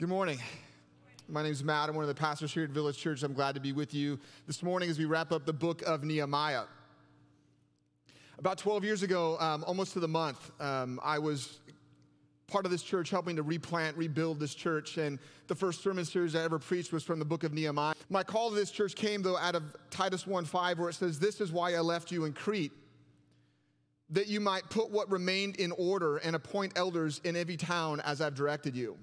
Good morning. My name is Matt. I'm one of the pastors here at Village Church. I'm glad to be with you this morning as we wrap up the book of Nehemiah. About 12 years ago, um, almost to the month, um, I was part of this church helping to replant, rebuild this church. And the first sermon series I ever preached was from the book of Nehemiah. My call to this church came, though, out of Titus 1.5, where it says, This is why I left you in Crete that you might put what remained in order and appoint elders in every town as I've directed you.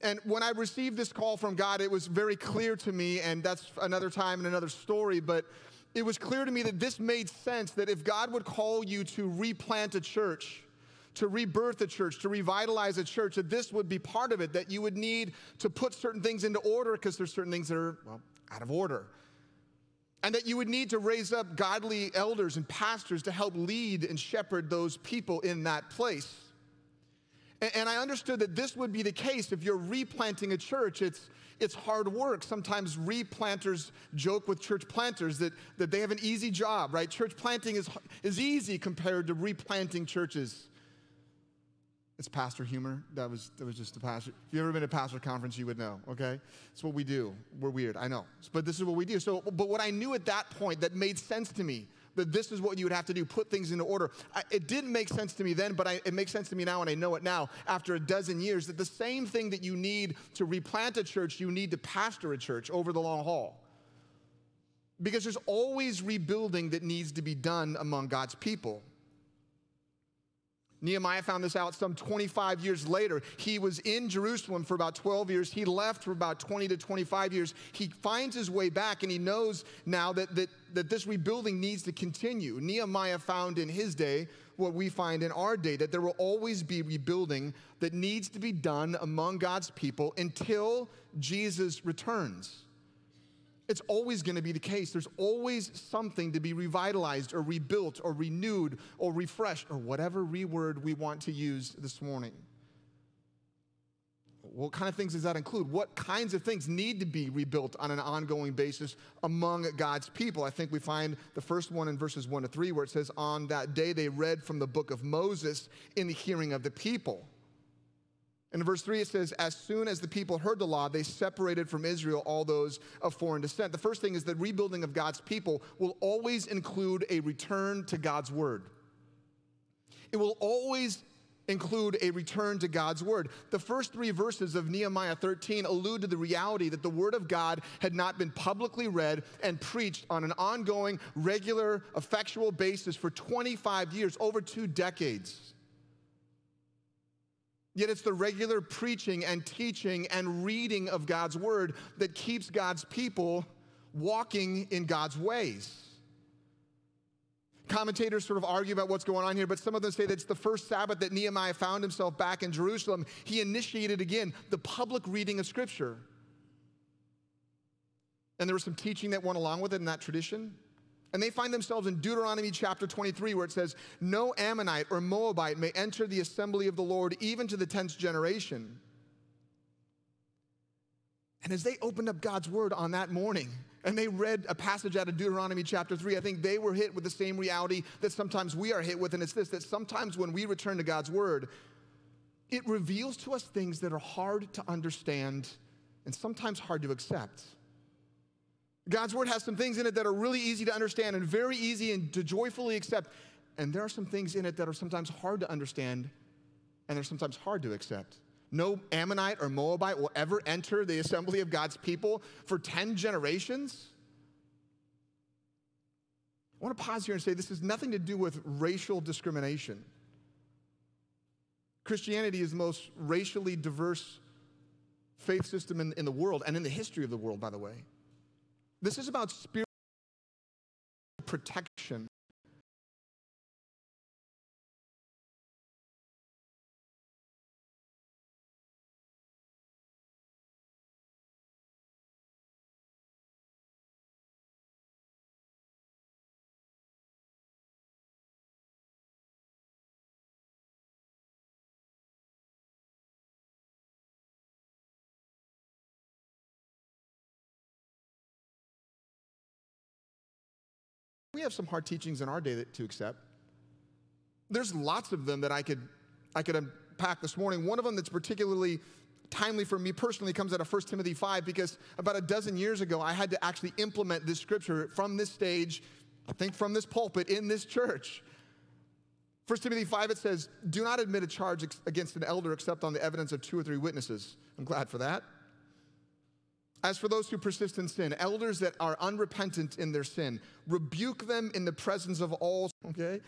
And when I received this call from God, it was very clear to me, and that's another time and another story, but it was clear to me that this made sense that if God would call you to replant a church, to rebirth a church, to revitalize a church, that this would be part of it, that you would need to put certain things into order because there's certain things that are, well, out of order. And that you would need to raise up godly elders and pastors to help lead and shepherd those people in that place. And, I understood that this would be the case if you're replanting a church. It's, it's hard work. Sometimes replanters joke with church planters that, that they have an easy job, right? Church planting is, is easy compared to replanting churches. It's pastor humor. That was, that was just a pastor. If you've ever been to a pastor conference, you would know, okay? It's what we do. We're weird, I know. But this is what we do. So, but what I knew at that point that made sense to me, that this is what you would have to do, put things into order. I, it didn't make sense to me then, but I, it makes sense to me now, and I know it now after a dozen years that the same thing that you need to replant a church, you need to pastor a church over the long haul. Because there's always rebuilding that needs to be done among God's people. Nehemiah found this out some 25 years later. He was in Jerusalem for about 12 years. He left for about 20 to 25 years. He finds his way back and he knows now that, that, that this rebuilding needs to continue. Nehemiah found in his day what we find in our day that there will always be rebuilding that needs to be done among God's people until Jesus returns. It's always going to be the case. There's always something to be revitalized or rebuilt or renewed or refreshed or whatever reword we want to use this morning. What kind of things does that include? What kinds of things need to be rebuilt on an ongoing basis among God's people? I think we find the first one in verses 1 to 3 where it says, On that day they read from the book of Moses in the hearing of the people. In verse 3, it says, As soon as the people heard the law, they separated from Israel all those of foreign descent. The first thing is that rebuilding of God's people will always include a return to God's word. It will always include a return to God's word. The first three verses of Nehemiah 13 allude to the reality that the word of God had not been publicly read and preached on an ongoing, regular, effectual basis for 25 years, over two decades. Yet it's the regular preaching and teaching and reading of God's word that keeps God's people walking in God's ways. Commentators sort of argue about what's going on here, but some of them say that it's the first Sabbath that Nehemiah found himself back in Jerusalem. He initiated again the public reading of Scripture. And there was some teaching that went along with it in that tradition. And they find themselves in Deuteronomy chapter 23, where it says, No Ammonite or Moabite may enter the assembly of the Lord, even to the 10th generation. And as they opened up God's word on that morning, and they read a passage out of Deuteronomy chapter 3, I think they were hit with the same reality that sometimes we are hit with, and it's this that sometimes when we return to God's word, it reveals to us things that are hard to understand and sometimes hard to accept. God's word has some things in it that are really easy to understand and very easy and to joyfully accept. And there are some things in it that are sometimes hard to understand and they're sometimes hard to accept. No Ammonite or Moabite will ever enter the assembly of God's people for 10 generations. I want to pause here and say this has nothing to do with racial discrimination. Christianity is the most racially diverse faith system in, in the world and in the history of the world, by the way. This is about spiritual protection. We have some hard teachings in our day that, to accept. There's lots of them that I could, I could unpack this morning. One of them that's particularly timely for me personally comes out of 1 Timothy 5 because about a dozen years ago, I had to actually implement this scripture from this stage, I think from this pulpit in this church. 1 Timothy 5, it says, Do not admit a charge against an elder except on the evidence of two or three witnesses. I'm glad for that. As for those who persist in sin, elders that are unrepentant in their sin, rebuke them in the presence of all. Okay?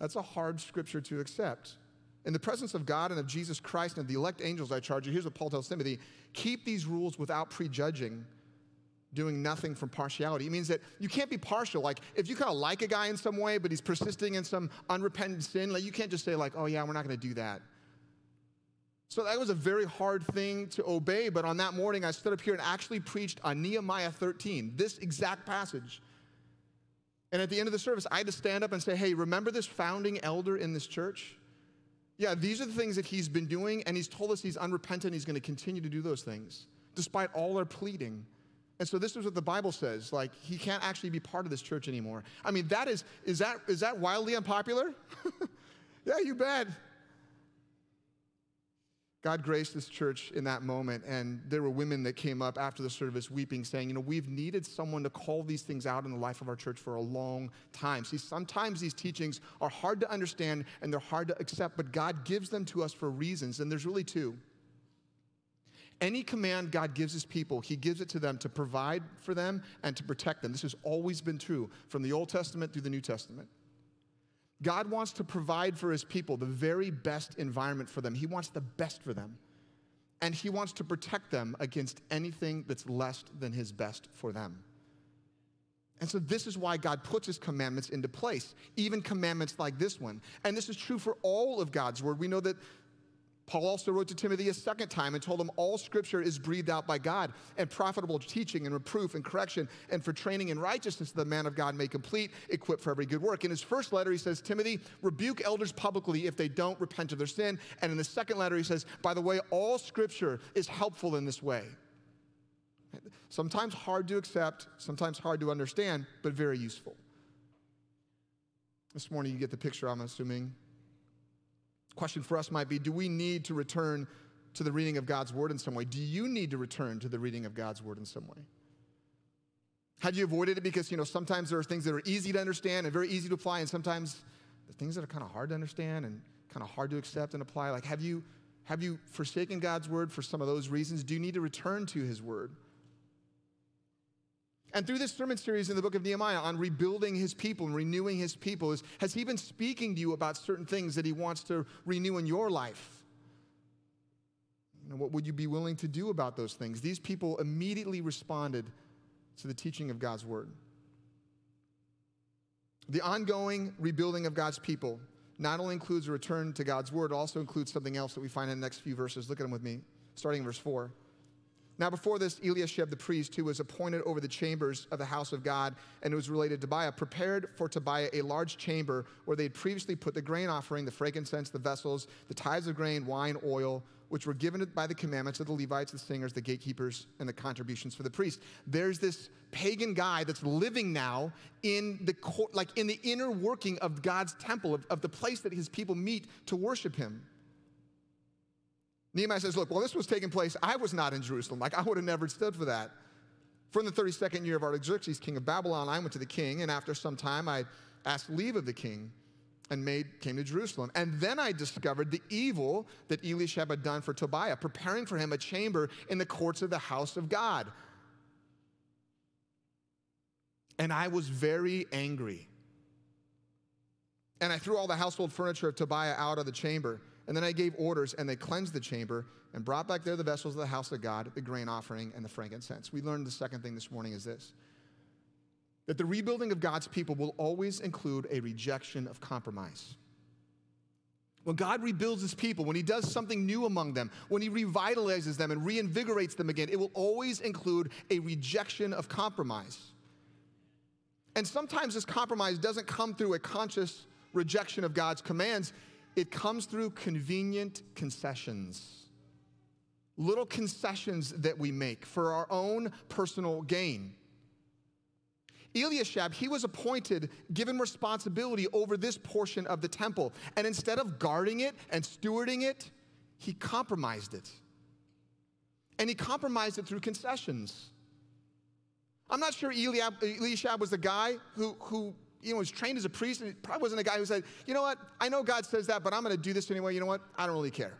That's a hard scripture to accept. In the presence of God and of Jesus Christ and of the elect angels, I charge you. Here's what Paul tells Timothy keep these rules without prejudging, doing nothing from partiality. It means that you can't be partial. Like, if you kind of like a guy in some way, but he's persisting in some unrepentant sin, like, you can't just say, like, oh, yeah, we're not going to do that. So that was a very hard thing to obey, but on that morning I stood up here and actually preached on Nehemiah 13, this exact passage. And at the end of the service, I had to stand up and say, hey, remember this founding elder in this church? Yeah, these are the things that he's been doing, and he's told us he's unrepentant. He's going to continue to do those things, despite all our pleading. And so this is what the Bible says. Like, he can't actually be part of this church anymore. I mean, that is, is that, is that wildly unpopular? yeah, you bet. God graced this church in that moment, and there were women that came up after the service weeping, saying, You know, we've needed someone to call these things out in the life of our church for a long time. See, sometimes these teachings are hard to understand and they're hard to accept, but God gives them to us for reasons, and there's really two. Any command God gives his people, he gives it to them to provide for them and to protect them. This has always been true from the Old Testament through the New Testament. God wants to provide for his people the very best environment for them. He wants the best for them. And he wants to protect them against anything that's less than his best for them. And so, this is why God puts his commandments into place, even commandments like this one. And this is true for all of God's word. We know that Paul also wrote to Timothy a second time and told him all scripture is breathed out by God and profitable teaching and reproof and correction and for training in righteousness that the man of God may complete, equipped for every good work. In his first letter, he says, Timothy, rebuke elders publicly if they don't repent of their sin. And in the second letter, he says, by the way, all scripture is helpful in this way. Sometimes hard to accept, sometimes hard to understand, but very useful. This morning, you get the picture, I'm assuming question for us might be do we need to return to the reading of God's word in some way? Do you need to return to the reading of God's word in some way? Have you avoided it because, you know, sometimes there are things that are easy to understand and very easy to apply, and sometimes the things that are kind of hard to understand and kind of hard to accept and apply? Like, have you, have you forsaken God's word for some of those reasons? Do you need to return to his word? And through this sermon series in the book of Nehemiah on rebuilding his people and renewing his people, is, has he been speaking to you about certain things that he wants to renew in your life? You know, what would you be willing to do about those things? These people immediately responded to the teaching of God's word. The ongoing rebuilding of God's people not only includes a return to God's word, it also includes something else that we find in the next few verses. Look at them with me, starting in verse 4. Now, before this, Eliashib the priest, who was appointed over the chambers of the house of God and was related to Tobiah, prepared for Tobiah a large chamber where they had previously put the grain offering, the frankincense, the vessels, the tithes of grain, wine, oil, which were given by the commandments of the Levites, the singers, the gatekeepers, and the contributions for the priests. There's this pagan guy that's living now in the like in the inner working of God's temple, of, of the place that his people meet to worship him. Nehemiah says, Look, well, this was taking place. I was not in Jerusalem. Like, I would have never stood for that. In the 32nd year of Artaxerxes, king of Babylon, I went to the king, and after some time I asked leave of the king and made, came to Jerusalem. And then I discovered the evil that Eliashib had done for Tobiah, preparing for him a chamber in the courts of the house of God. And I was very angry. And I threw all the household furniture of Tobiah out of the chamber and then I gave orders, and they cleansed the chamber and brought back there the vessels of the house of God, the grain offering, and the frankincense. We learned the second thing this morning is this that the rebuilding of God's people will always include a rejection of compromise. When God rebuilds his people, when he does something new among them, when he revitalizes them and reinvigorates them again, it will always include a rejection of compromise. And sometimes this compromise doesn't come through a conscious rejection of God's commands, it comes through convenient concessions. Little concessions that we make for our own personal gain. Eliashab, he was appointed, given responsibility over this portion of the temple. And instead of guarding it and stewarding it, he compromised it. And he compromised it through concessions. I'm not sure Eliab, Eliashab was the guy who, who you know, was trained as a priest, and he probably wasn't a guy who said, you know what, I know God says that, but I'm going to do this anyway. You know what? I don't really care.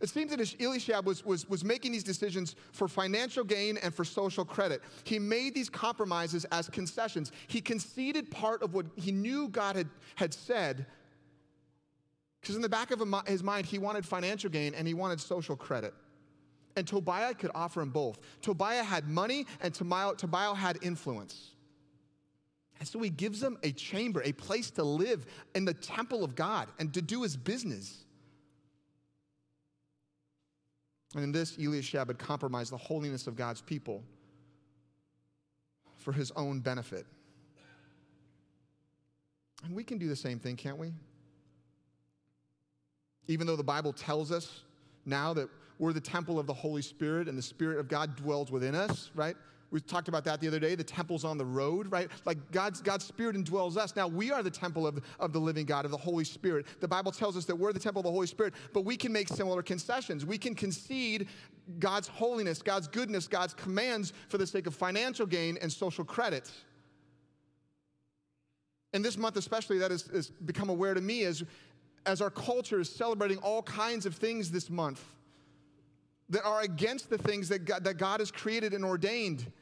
It seems that Eliashab was, was, was making these decisions for financial gain and for social credit. He made these compromises as concessions. He conceded part of what he knew God had, had said, because in the back of his mind, he wanted financial gain and he wanted social credit. And Tobiah could offer him both. Tobiah had money, and Tobiah had influence. And so he gives him a chamber, a place to live in the temple of God and to do his business. And in this, Eliashab had compromised the holiness of God's people for his own benefit. And we can do the same thing, can't we? Even though the Bible tells us now that we're the temple of the Holy Spirit and the Spirit of God dwells within us, right? We talked about that the other day. The temple's on the road, right? Like God's, God's Spirit indwells us. Now we are the temple of, of the living God, of the Holy Spirit. The Bible tells us that we're the temple of the Holy Spirit, but we can make similar concessions. We can concede God's holiness, God's goodness, God's commands for the sake of financial gain and social credit. And this month, especially, that has, has become aware to me as, as our culture is celebrating all kinds of things this month that are against the things that God, that God has created and ordained.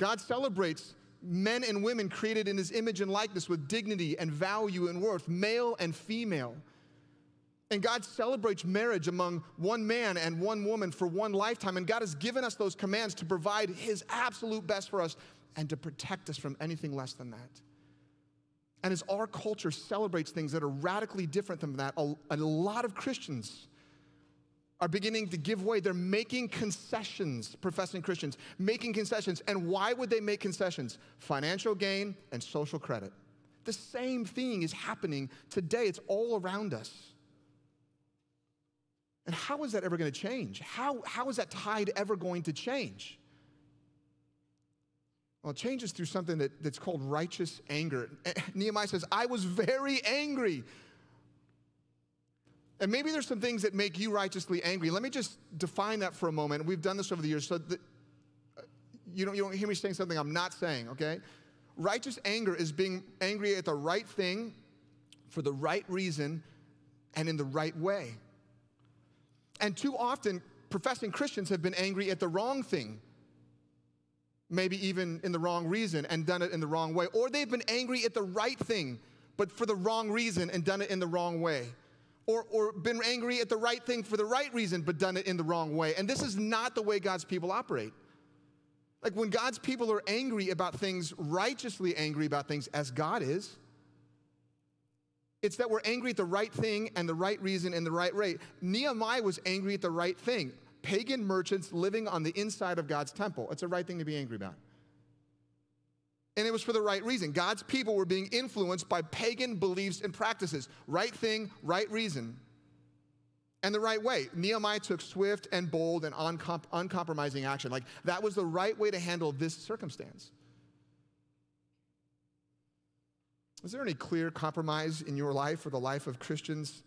God celebrates men and women created in his image and likeness with dignity and value and worth, male and female. And God celebrates marriage among one man and one woman for one lifetime. And God has given us those commands to provide his absolute best for us and to protect us from anything less than that. And as our culture celebrates things that are radically different than that, a, a lot of Christians are beginning to give way. They're making concessions, professing Christians, making concessions. And why would they make concessions? Financial gain and social credit. The same thing is happening today, it's all around us. And how is that ever going to change? How, how is that tide ever going to change? Well, it changes through something that, that's called righteous anger. Nehemiah says, I was very angry and maybe there's some things that make you righteously angry. Let me just define that for a moment. We've done this over the years, so that uh, you don't, you don't hear me saying something I'm not saying, okay? Righteous anger is being angry at the right thing for the right reason and in the right way. And too often, professing Christians have been angry at the wrong thing, maybe even in the wrong reason and done it in the wrong way. Or they've been angry at the right thing, but for the wrong reason and done it in the wrong way or, or been angry at the right thing for the right reason, but done it in the wrong way. And this is not the way God's people operate. Like when God's people are angry about things, righteously angry about things, as God is, it's that we're angry at the right thing and the right reason and the right rate. Nehemiah was angry at the right thing. Pagan merchants living on the inside of God's temple. It's the right thing to be angry about. And it was for the right reason. God's people were being influenced by pagan beliefs and practices. Right thing, right reason, and the right way. Nehemiah took swift and bold and uncom- uncompromising action. Like that was the right way to handle this circumstance. Is there any clear compromise in your life or the life of Christians?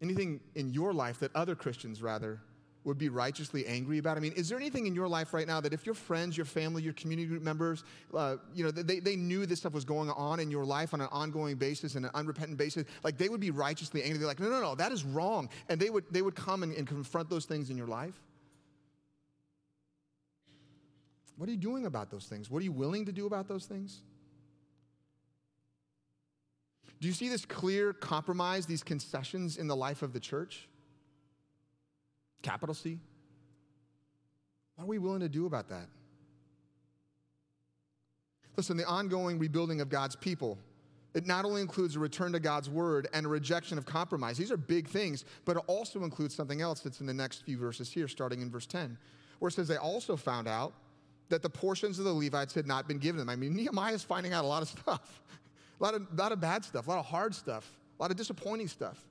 Anything in your life that other Christians, rather, would be righteously angry about? I mean, is there anything in your life right now that if your friends, your family, your community group members, uh, you know, they, they knew this stuff was going on in your life on an ongoing basis and an unrepentant basis, like they would be righteously angry. They're like, no, no, no, that is wrong. And they would, they would come and, and confront those things in your life? What are you doing about those things? What are you willing to do about those things? Do you see this clear compromise, these concessions in the life of the church? Capital C. What are we willing to do about that? Listen, the ongoing rebuilding of God's people, it not only includes a return to God's word and a rejection of compromise. These are big things, but it also includes something else that's in the next few verses here, starting in verse 10, where it says they also found out that the portions of the Levites had not been given them. I mean, Nehemiah is finding out a lot of stuff, a lot of, a lot of bad stuff, a lot of hard stuff, a lot of disappointing stuff.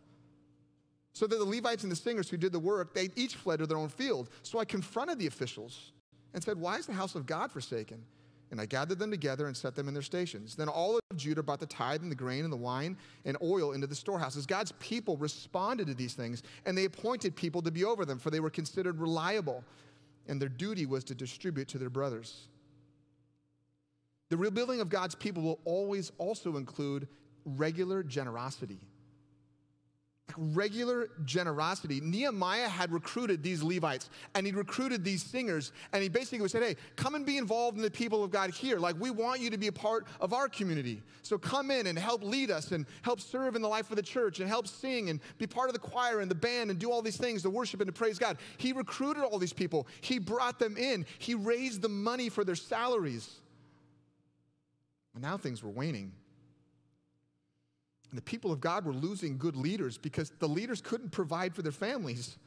So that the Levites and the singers who did the work, they each fled to their own field. So I confronted the officials and said, Why is the house of God forsaken? And I gathered them together and set them in their stations. Then all of Judah brought the tithe and the grain and the wine and oil into the storehouses. God's people responded to these things, and they appointed people to be over them, for they were considered reliable, and their duty was to distribute to their brothers. The rebuilding of God's people will always also include regular generosity regular generosity. Nehemiah had recruited these Levites and he recruited these singers and he basically said, Hey, come and be involved in the people of God here. Like, we want you to be a part of our community. So come in and help lead us and help serve in the life of the church and help sing and be part of the choir and the band and do all these things to worship and to praise God. He recruited all these people, he brought them in, he raised the money for their salaries. And now things were waning. And the people of God were losing good leaders because the leaders couldn't provide for their families.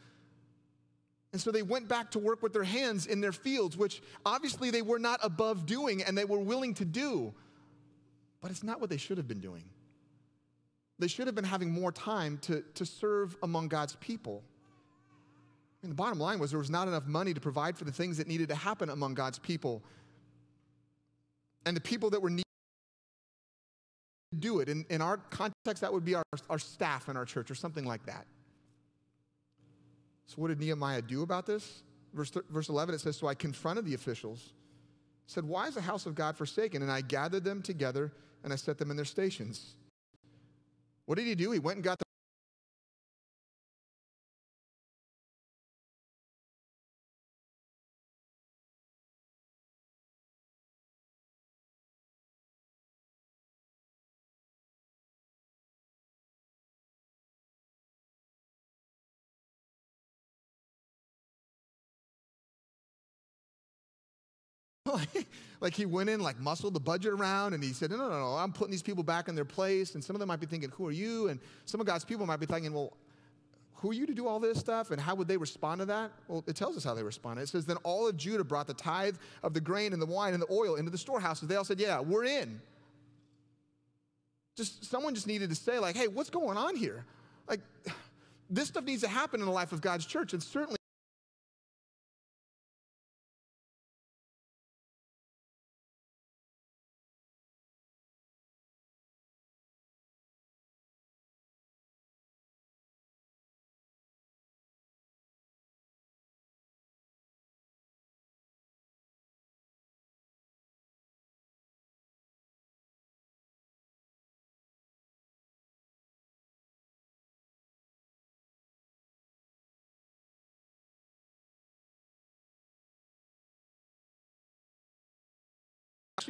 And so they went back to work with their hands in their fields, which obviously they were not above doing and they were willing to do. But it's not what they should have been doing. They should have been having more time to, to serve among God's people. And the bottom line was there was not enough money to provide for the things that needed to happen among God's people. And the people that were do it. In, in our context, that would be our, our staff in our church or something like that. So, what did Nehemiah do about this? Verse, verse 11, it says, So I confronted the officials, said, Why is the house of God forsaken? And I gathered them together and I set them in their stations. What did he do? He went and got like he went in, like muscled the budget around, and he said, no, no, no, I'm putting these people back in their place. And some of them might be thinking, who are you? And some of God's people might be thinking, well, who are you to do all this stuff? And how would they respond to that? Well, it tells us how they responded. It says, then all of Judah brought the tithe of the grain and the wine and the oil into the storehouses. They all said, yeah, we're in. Just someone just needed to say, like, hey, what's going on here? Like, this stuff needs to happen in the life of God's church. And certainly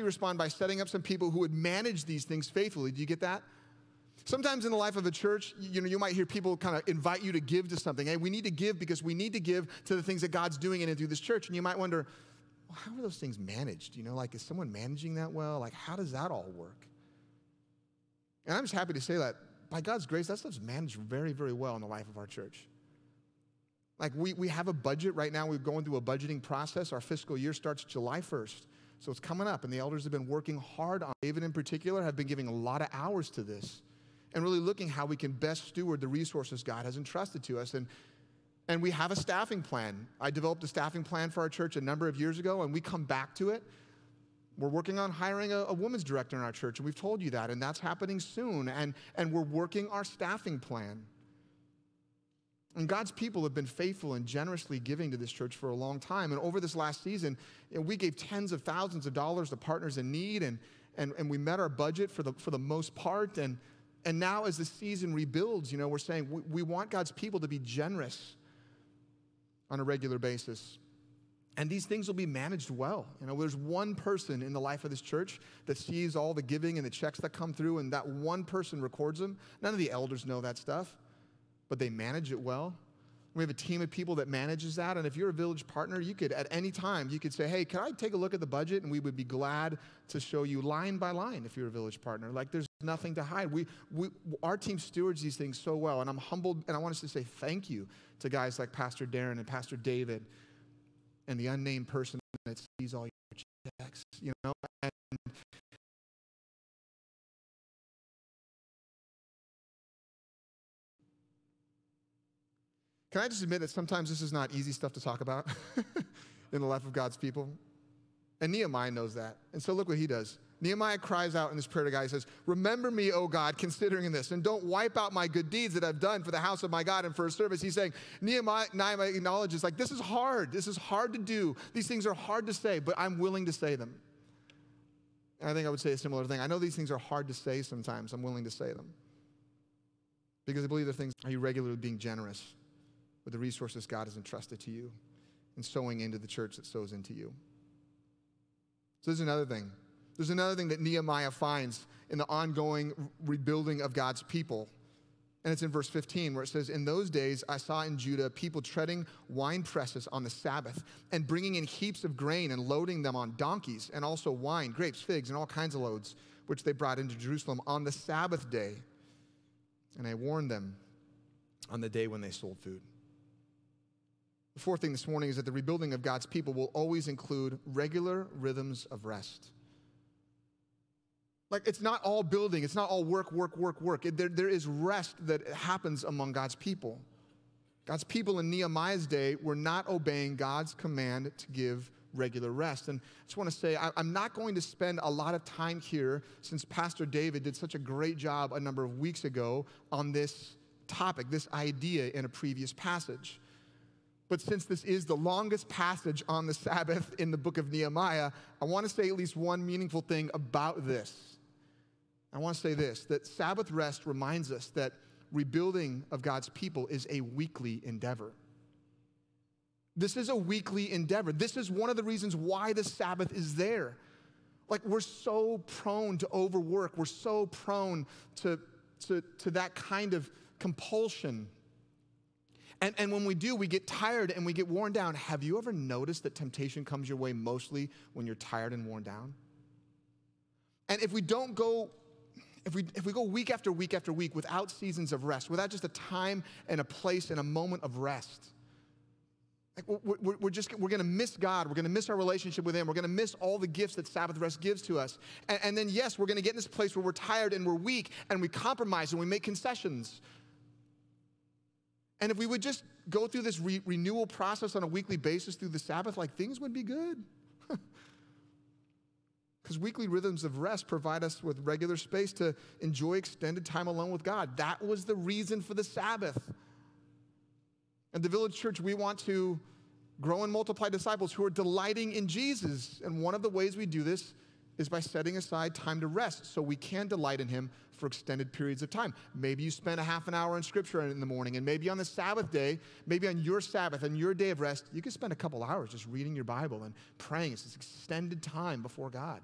actually respond by setting up some people who would manage these things faithfully. Do you get that? Sometimes in the life of a church, you know, you might hear people kind of invite you to give to something. Hey, we need to give because we need to give to the things that God's doing in and through this church. And you might wonder, well, how are those things managed? You know, like is someone managing that well? Like, how does that all work? And I'm just happy to say that by God's grace, that stuff's managed very, very well in the life of our church. Like we, we have a budget right now. We're going through a budgeting process. Our fiscal year starts July 1st. So it's coming up, and the elders have been working hard on David in particular, have been giving a lot of hours to this and really looking how we can best steward the resources God has entrusted to us. And, and we have a staffing plan. I developed a staffing plan for our church a number of years ago, and we come back to it. We're working on hiring a, a women's director in our church, and we've told you that, and that's happening soon. And, and we're working our staffing plan. And God's people have been faithful and generously giving to this church for a long time. And over this last season, we gave tens of thousands of dollars to partners in need, and, and, and we met our budget for the, for the most part. And, and now, as the season rebuilds, you know, we're saying we, we want God's people to be generous on a regular basis. And these things will be managed well. You know, there's one person in the life of this church that sees all the giving and the checks that come through, and that one person records them. None of the elders know that stuff but they manage it well. We have a team of people that manages that. And if you're a village partner, you could, at any time, you could say, hey, can I take a look at the budget? And we would be glad to show you line by line if you're a village partner. Like there's nothing to hide. We, we, our team stewards these things so well. And I'm humbled, and I want us to say thank you to guys like Pastor Darren and Pastor David and the unnamed person that sees all your checks, you know? And Can I just admit that sometimes this is not easy stuff to talk about in the life of God's people? And Nehemiah knows that. And so look what he does. Nehemiah cries out in this prayer to God. He says, Remember me, O God, considering this, and don't wipe out my good deeds that I've done for the house of my God and for his service. He's saying, Nehemiah, Nehemiah acknowledges, like, this is hard. This is hard to do. These things are hard to say, but I'm willing to say them. And I think I would say a similar thing. I know these things are hard to say sometimes. I'm willing to say them. Because I believe the things, are you regularly being generous with the resources God has entrusted to you and sowing into the church that sows into you? So there's another thing. There's another thing that Nehemiah finds in the ongoing rebuilding of God's people. And it's in verse 15 where it says, In those days I saw in Judah people treading wine presses on the Sabbath and bringing in heaps of grain and loading them on donkeys, and also wine, grapes, figs, and all kinds of loads, which they brought into Jerusalem on the Sabbath day. And I warned them on the day when they sold food. The fourth thing this morning is that the rebuilding of God's people will always include regular rhythms of rest. Like, it's not all building, it's not all work, work, work, work. It, there, there is rest that happens among God's people. God's people in Nehemiah's day were not obeying God's command to give regular rest. And I just want to say, I, I'm not going to spend a lot of time here since Pastor David did such a great job a number of weeks ago on this topic, this idea in a previous passage. But since this is the longest passage on the Sabbath in the book of Nehemiah, I want to say at least one meaningful thing about this. I want to say this that Sabbath rest reminds us that rebuilding of God's people is a weekly endeavor. This is a weekly endeavor. This is one of the reasons why the Sabbath is there. Like, we're so prone to overwork, we're so prone to, to, to that kind of compulsion. And, and when we do, we get tired and we get worn down. Have you ever noticed that temptation comes your way mostly when you're tired and worn down? And if we don't go if we, if we go week after week after week without seasons of rest, without just a time and a place and a moment of rest, like we're, we're, just we're going to miss God. We're going to miss our relationship with Him. We're going to miss all the gifts that Sabbath rest gives to us. And, and then yes, we're going to get in this place where we're tired and we're weak and we compromise and we make concessions. And if we would just go through this re- renewal process on a weekly basis through the Sabbath, like things would be good. Because weekly rhythms of rest provide us with regular space to enjoy extended time alone with God. That was the reason for the Sabbath. At the Village Church, we want to grow and multiply disciples who are delighting in Jesus. And one of the ways we do this is by setting aside time to rest so we can delight in Him for extended periods of time. Maybe you spend a half an hour in Scripture in the morning, and maybe on the Sabbath day, maybe on your Sabbath and your day of rest, you can spend a couple hours just reading your Bible and praying. It's this extended time before God.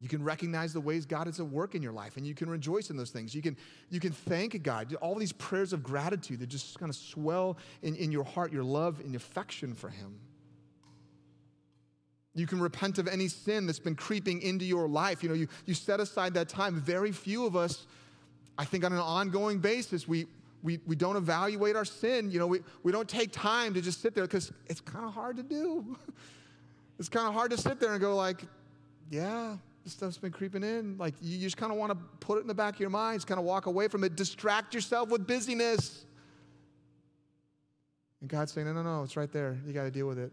You can recognize the ways God is at work in your life and you can rejoice in those things. You can, you can thank God. All these prayers of gratitude that just kind of swell in, in your heart, your love and affection for Him. You can repent of any sin that's been creeping into your life. You know, you, you set aside that time. Very few of us, I think on an ongoing basis, we, we, we don't evaluate our sin. You know, we, we don't take time to just sit there because it's kind of hard to do. it's kind of hard to sit there and go like, yeah, this stuff's been creeping in. Like you just kind of want to put it in the back of your mind, just kind of walk away from it, distract yourself with busyness. And God's saying, no, no, no, it's right there. You got to deal with it.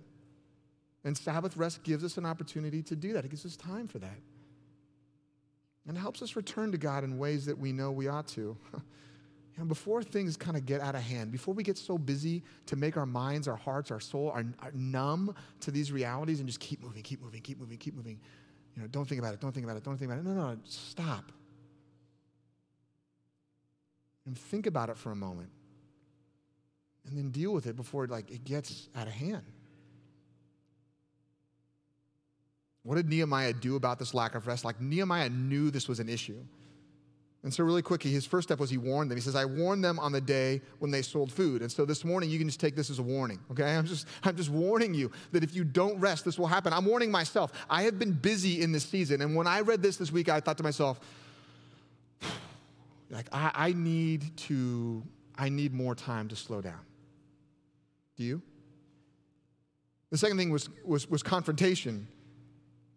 And Sabbath rest gives us an opportunity to do that. It gives us time for that. And it helps us return to God in ways that we know we ought to. you know, before things kind of get out of hand, before we get so busy to make our minds, our hearts, our soul are, are numb to these realities and just keep moving, keep moving, keep moving, keep moving you know, don't think about it, don't think about it, don't think about it. No, no, stop. And think about it for a moment. And then deal with it before like it gets out of hand. What did Nehemiah do about this lack of rest? Like Nehemiah knew this was an issue. And so, really quickly, his first step was he warned them. He says, I warned them on the day when they sold food. And so this morning, you can just take this as a warning, okay? I'm just, I'm just warning you that if you don't rest, this will happen. I'm warning myself. I have been busy in this season. And when I read this this week, I thought to myself, like, I, I need to, I need more time to slow down. Do you? The second thing was, was, was confrontation.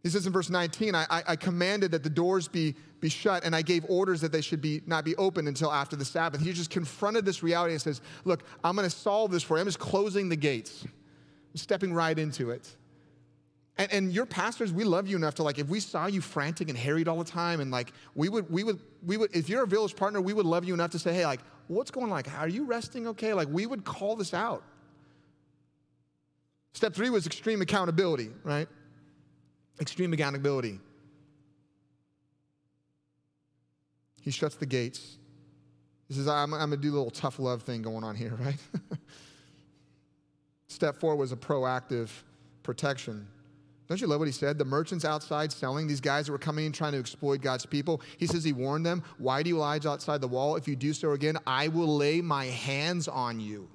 He says in verse 19, I, I, commanded that the doors be, be shut, and I gave orders that they should be, not be open until after the Sabbath. He just confronted this reality and says, Look, I'm going to solve this for you. I'm just closing the gates, I'm stepping right into it. And, and your pastors, we love you enough to like, if we saw you frantic and harried all the time, and like, we would, we would, we would, if you're a village partner, we would love you enough to say, hey, like, what's going on? Like, are you resting okay? Like, we would call this out. Step three was extreme accountability, right? Extreme accountability. He shuts the gates. He says, I'm, I'm going to do a little tough love thing going on here, right? Step four was a proactive protection. Don't you love what he said? The merchants outside selling, these guys that were coming in trying to exploit God's people, he says he warned them, Why do you lie outside the wall? If you do so again, I will lay my hands on you.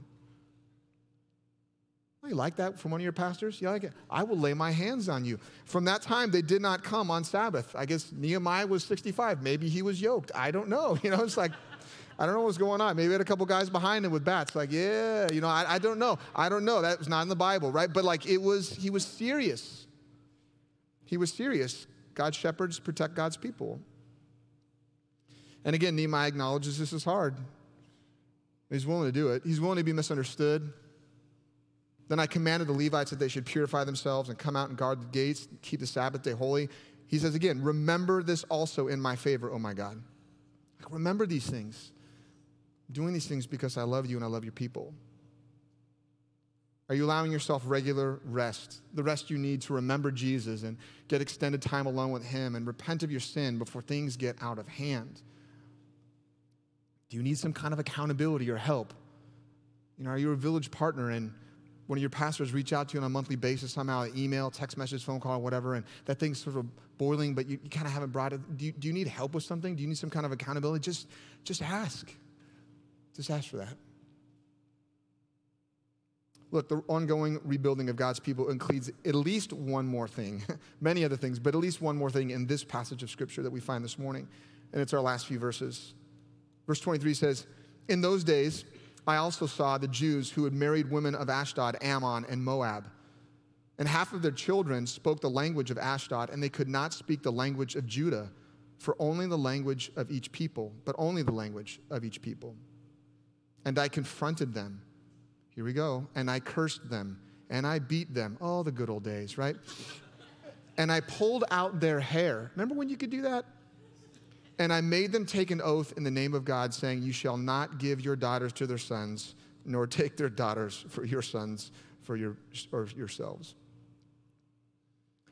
You like that from one of your pastors? You like it? I will lay my hands on you. From that time, they did not come on Sabbath. I guess Nehemiah was 65. Maybe he was yoked. I don't know. You know, it's like, I don't know what's going on. Maybe he had a couple guys behind him with bats. Like, yeah, you know, I, I don't know. I don't know. That was not in the Bible, right? But like, it was, he was serious. He was serious. God's shepherds protect God's people. And again, Nehemiah acknowledges this is hard. He's willing to do it. He's willing to be misunderstood. Then I commanded the Levites that they should purify themselves and come out and guard the gates, keep the Sabbath day holy. He says again, remember this also in my favor, oh my God. Remember these things. I'm doing these things because I love you and I love your people. Are you allowing yourself regular rest, the rest you need to remember Jesus and get extended time alone with Him and repent of your sin before things get out of hand? Do you need some kind of accountability or help? You know, are you a village partner and one of your pastors reach out to you on a monthly basis, somehow an email, text message, phone call, whatever, and that thing's sort of boiling, but you, you kind of haven't brought it. Do you, do you need help with something? Do you need some kind of accountability? Just, just ask. Just ask for that. Look, the ongoing rebuilding of God's people includes at least one more thing, many other things, but at least one more thing in this passage of Scripture that we find this morning. And it's our last few verses. Verse 23 says, In those days, I also saw the Jews who had married women of Ashdod, Ammon, and Moab. And half of their children spoke the language of Ashdod, and they could not speak the language of Judah, for only the language of each people, but only the language of each people. And I confronted them here we go. And I cursed them and I beat them. Oh, the good old days, right? and I pulled out their hair. Remember when you could do that? And I made them take an oath in the name of God, saying, You shall not give your daughters to their sons, nor take their daughters for your sons for your, or yourselves.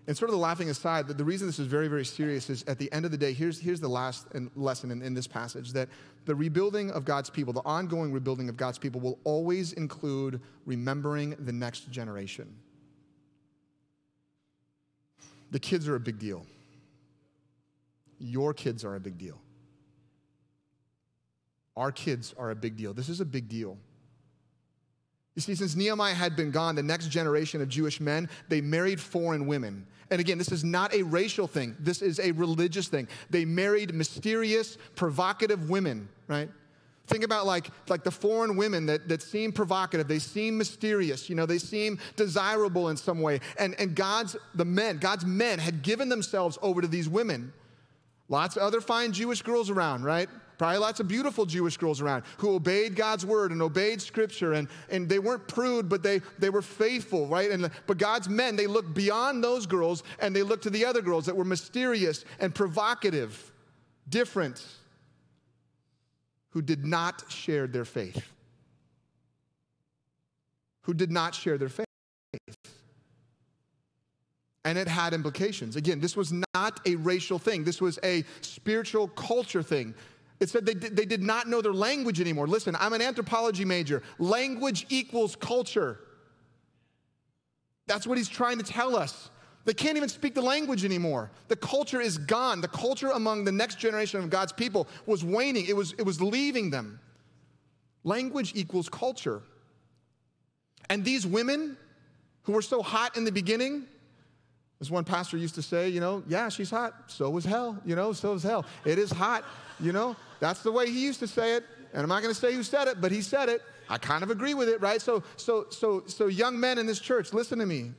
And sort of the laughing aside, the reason this is very, very serious is at the end of the day, here's, here's the last lesson in, in this passage that the rebuilding of God's people, the ongoing rebuilding of God's people, will always include remembering the next generation. The kids are a big deal. Your kids are a big deal. Our kids are a big deal. This is a big deal. You see, since Nehemiah had been gone, the next generation of Jewish men, they married foreign women. And again, this is not a racial thing, this is a religious thing. They married mysterious, provocative women, right? Think about like, like the foreign women that, that seem provocative, they seem mysterious, you know, they seem desirable in some way. And, and God's, the men, God's men had given themselves over to these women. Lots of other fine Jewish girls around, right? Probably lots of beautiful Jewish girls around who obeyed God's word and obeyed scripture and, and they weren't prude, but they, they were faithful, right? And, but God's men, they looked beyond those girls and they looked to the other girls that were mysterious and provocative, different, who did not share their faith. Who did not share their faith. And it had implications. Again, this was not a racial thing. This was a spiritual culture thing. It said they did, they did not know their language anymore. Listen, I'm an anthropology major. Language equals culture. That's what he's trying to tell us. They can't even speak the language anymore. The culture is gone. The culture among the next generation of God's people was waning, it was, it was leaving them. Language equals culture. And these women who were so hot in the beginning, as one pastor used to say, you know, yeah, she's hot. So was hell, you know, so is hell. It is hot, you know. That's the way he used to say it. And I'm not going to say who said it, but he said it. I kind of agree with it, right? So, so, so, so young men in this church, listen to me.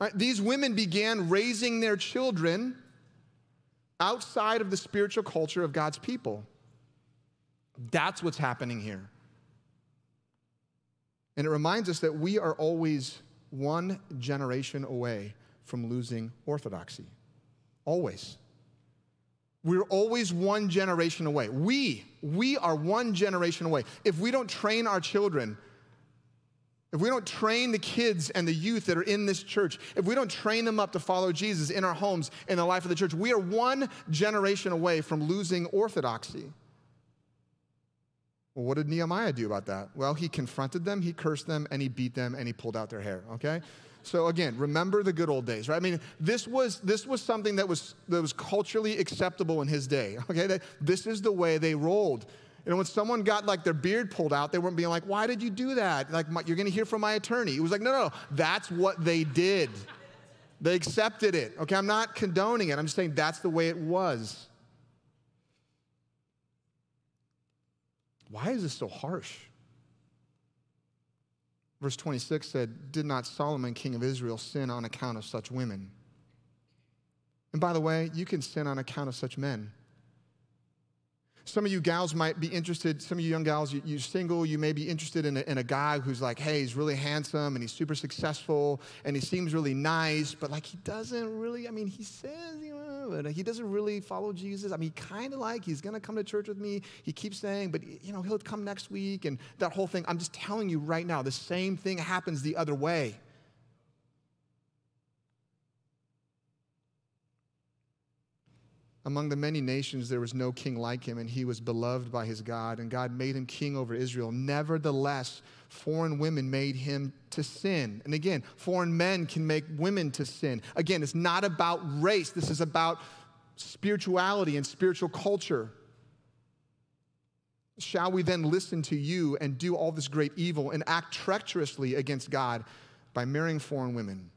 Right, these women began raising their children outside of the spiritual culture of God's people. That's what's happening here. And it reminds us that we are always one generation away from losing orthodoxy. Always. We're always one generation away. We, we are one generation away. If we don't train our children, if we don't train the kids and the youth that are in this church, if we don't train them up to follow Jesus in our homes, in the life of the church, we are one generation away from losing orthodoxy. Well, what did Nehemiah do about that? Well, he confronted them, he cursed them, and he beat them, and he pulled out their hair, okay? So again, remember the good old days, right? I mean, this was this was something that was that was culturally acceptable in his day. Okay, that this is the way they rolled. Know, when someone got like their beard pulled out, they weren't being like, "Why did you do that?" Like, you're going to hear from my attorney. It was like, "No, no, no, that's what they did. They accepted it." Okay, I'm not condoning it. I'm just saying that's the way it was. Why is this so harsh? Verse 26 said, Did not Solomon, king of Israel, sin on account of such women? And by the way, you can sin on account of such men. Some of you gals might be interested, some of you young gals, you, are single, you may be interested in a, in a guy who's like, hey, he's really handsome and he's super successful and he seems really nice, but like he doesn't really, I mean, he says, you know, but he doesn't really follow Jesus. I mean, kind of like he's gonna come to church with me. He keeps saying, but you know, he'll come next week and that whole thing. I'm just telling you right now, the same thing happens the other way. Among the many nations, there was no king like him, and he was beloved by his God, and God made him king over Israel. Nevertheless, foreign women made him to sin. And again, foreign men can make women to sin. Again, it's not about race, this is about spirituality and spiritual culture. Shall we then listen to you and do all this great evil and act treacherously against God by marrying foreign women?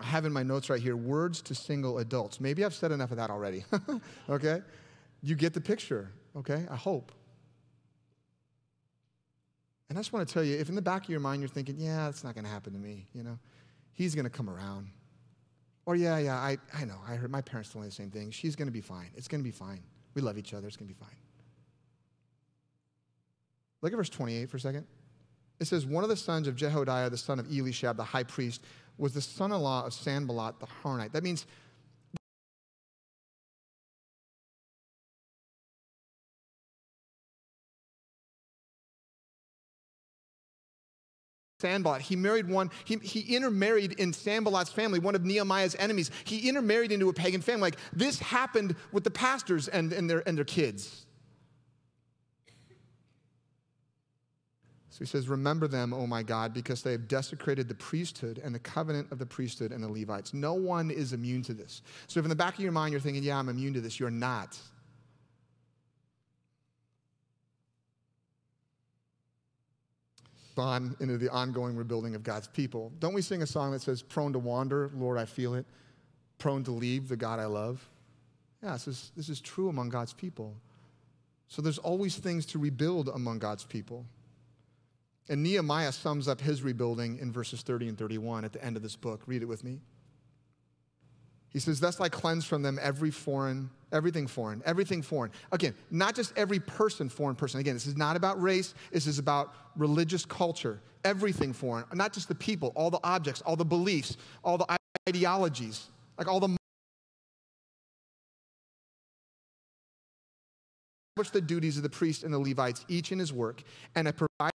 I have in my notes right here words to single adults. Maybe I've said enough of that already. okay? You get the picture, okay? I hope. And I just want to tell you if in the back of your mind you're thinking, yeah, that's not going to happen to me, you know, he's going to come around. Or, yeah, yeah, I, I know. I heard my parents told me the same thing. She's going to be fine. It's going to be fine. We love each other. It's going to be fine. Look at verse 28 for a second. It says, One of the sons of Jehoiada, the son of Eliashib, the high priest, was the son in law of Sanballat the Horonite. That means Sanballat. He married one, he, he intermarried in Sanballat's family, one of Nehemiah's enemies. He intermarried into a pagan family. Like this happened with the pastors and, and, their, and their kids. So he says, Remember them, O my God, because they have desecrated the priesthood and the covenant of the priesthood and the Levites. No one is immune to this. So if in the back of your mind you're thinking, Yeah, I'm immune to this, you're not. On into the ongoing rebuilding of God's people. Don't we sing a song that says, Prone to wander, Lord, I feel it, prone to leave the God I love? Yeah, this is, this is true among God's people. So there's always things to rebuild among God's people. And Nehemiah sums up his rebuilding in verses 30 and 31 at the end of this book. Read it with me. He says, Thus I cleanse from them every foreign, everything foreign, everything foreign. Again, not just every person, foreign person. Again, this is not about race, this is about religious culture. Everything foreign, not just the people, all the objects, all the beliefs, all the ideologies, like all the the duties of the priest and the Levites, each in his work, and I provide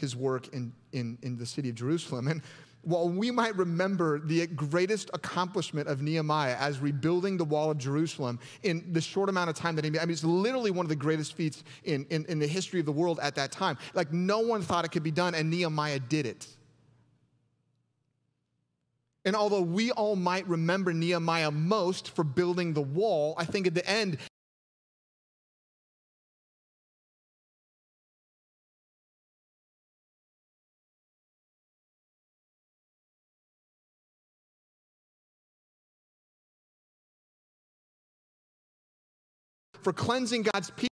his work in, in, in the city of Jerusalem. And while we might remember the greatest accomplishment of Nehemiah as rebuilding the wall of Jerusalem in the short amount of time that he made, I mean, it's literally one of the greatest feats in, in, in the history of the world at that time. Like, no one thought it could be done, and Nehemiah did it. And although we all might remember Nehemiah most for building the wall, I think at the end, for cleansing God's people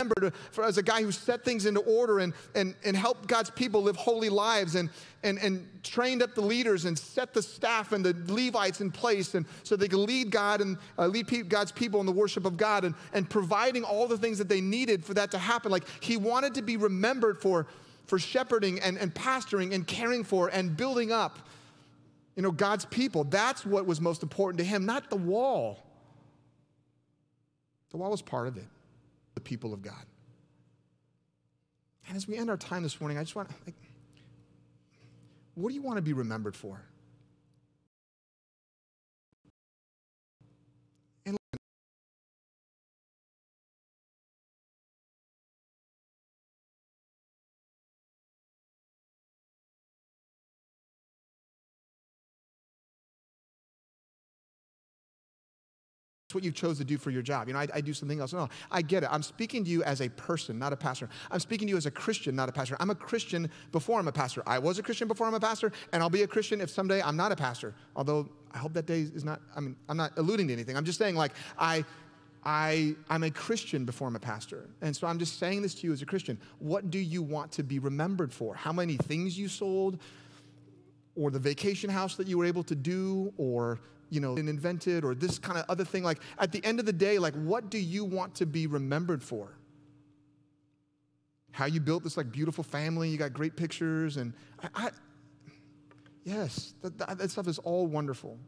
remembered for, as a guy who set things into order and, and, and helped God's people live holy lives and, and, and trained up the leaders and set the staff and the Levites in place and so they could lead God and uh, lead pe- God's people in the worship of God and, and providing all the things that they needed for that to happen. Like he wanted to be remembered for, for shepherding and, and pastoring and caring for and building up you know, God's people. That's what was most important to him, not the wall. The wall was part of it, the people of God. And as we end our time this morning, I just want like, what do you want to be remembered for? What you chose to do for your job. You know, I, I, do something else. No, I get it. I'm speaking to you as a person, not a pastor. I'm speaking to you as a Christian, not a pastor. I'm a Christian before I'm a pastor. I was a Christian before I'm a pastor, and I'll be a Christian if someday I'm not a pastor. Although I hope that day is not, I mean, I'm not alluding to anything. I'm just saying, like, I, I, I'm a Christian before I'm a pastor. And so I'm just saying this to you as a Christian. What do you want to be remembered for? How many things you sold? Or the vacation house that you were able to do? Or you know, invented or this kind of other thing. Like at the end of the day, like what do you want to be remembered for? How you built this like beautiful family, you got great pictures, and I, I yes, that, that, that stuff is all wonderful.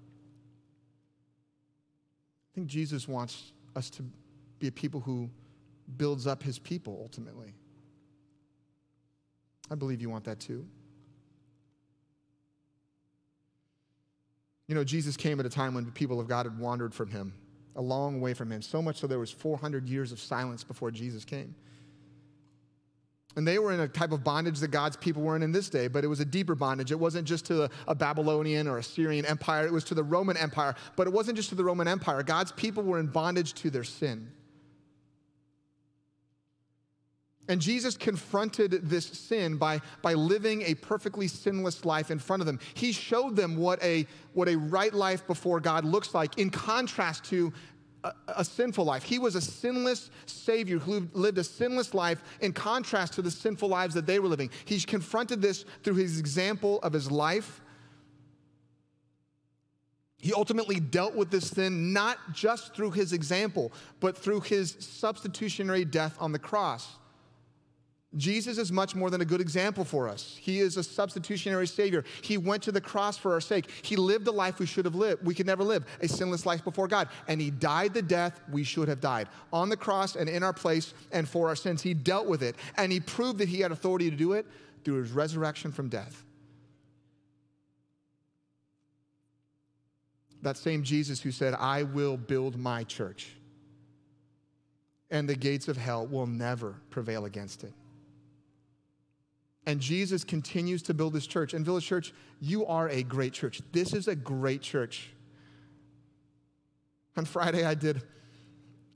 I think Jesus wants us to be a people who builds up his people ultimately. I believe you want that too. You know, Jesus came at a time when the people of God had wandered from him, a long way from him, so much so there was 400 years of silence before Jesus came. And they were in a type of bondage that God's people weren't in this day, but it was a deeper bondage. It wasn't just to a Babylonian or a Syrian empire, it was to the Roman Empire. But it wasn't just to the Roman Empire. God's people were in bondage to their sin. And Jesus confronted this sin by, by living a perfectly sinless life in front of them. He showed them what a, what a right life before God looks like in contrast to a, a sinful life. He was a sinless Savior who lived a sinless life in contrast to the sinful lives that they were living. He confronted this through his example of his life. He ultimately dealt with this sin not just through his example, but through his substitutionary death on the cross. Jesus is much more than a good example for us. He is a substitutionary Savior. He went to the cross for our sake. He lived the life we should have lived, we could never live, a sinless life before God. And He died the death we should have died on the cross and in our place and for our sins. He dealt with it, and He proved that He had authority to do it through His resurrection from death. That same Jesus who said, I will build my church, and the gates of hell will never prevail against it. And Jesus continues to build this church. And Village Church, you are a great church. This is a great church. On Friday, I did,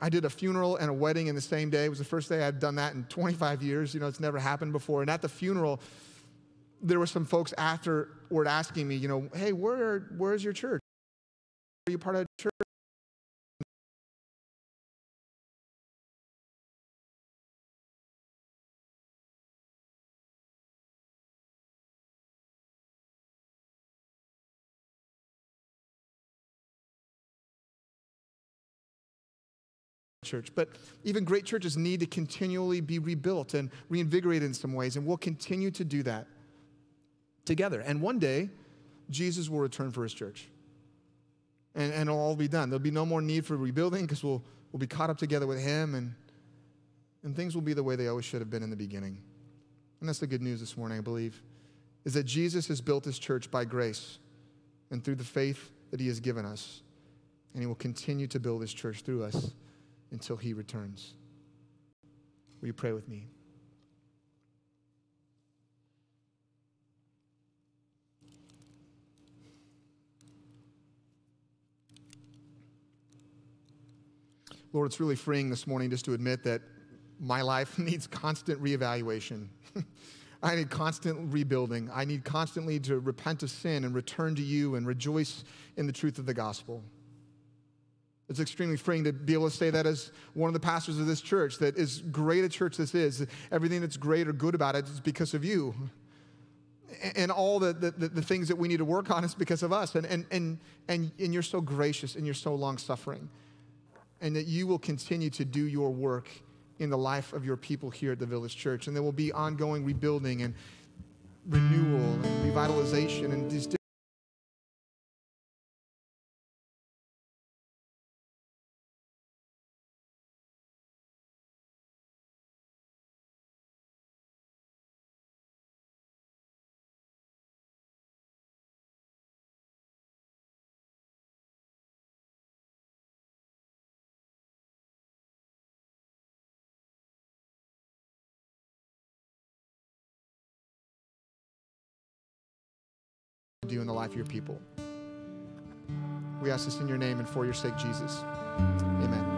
I did a funeral and a wedding in the same day. It was the first day I'd done that in 25 years. You know, it's never happened before. And at the funeral, there were some folks afterward asking me, you know, hey, where, where's your church? Are you part of a church? Church. But even great churches need to continually be rebuilt and reinvigorated in some ways, and we'll continue to do that together. And one day, Jesus will return for his church. And, and it'll all be done. There'll be no more need for rebuilding because we'll, we'll be caught up together with him, and, and things will be the way they always should have been in the beginning. And that's the good news this morning, I believe, is that Jesus has built his church by grace and through the faith that he has given us. And he will continue to build his church through us until he returns. Will you pray with me? Lord, it's really freeing this morning just to admit that my life needs constant reevaluation. I need constant rebuilding. I need constantly to repent of sin and return to you and rejoice in the truth of the gospel. It's extremely freeing to be able to say that as one of the pastors of this church, that as great a church this is, everything that's great or good about it is because of you. And all the, the, the things that we need to work on is because of us. And, and, and, and, and you're so gracious and you're so long suffering. And that you will continue to do your work in the life of your people here at the Village Church. And there will be ongoing rebuilding and renewal and revitalization and these the life of your people. We ask this in your name and for your sake, Jesus. Amen.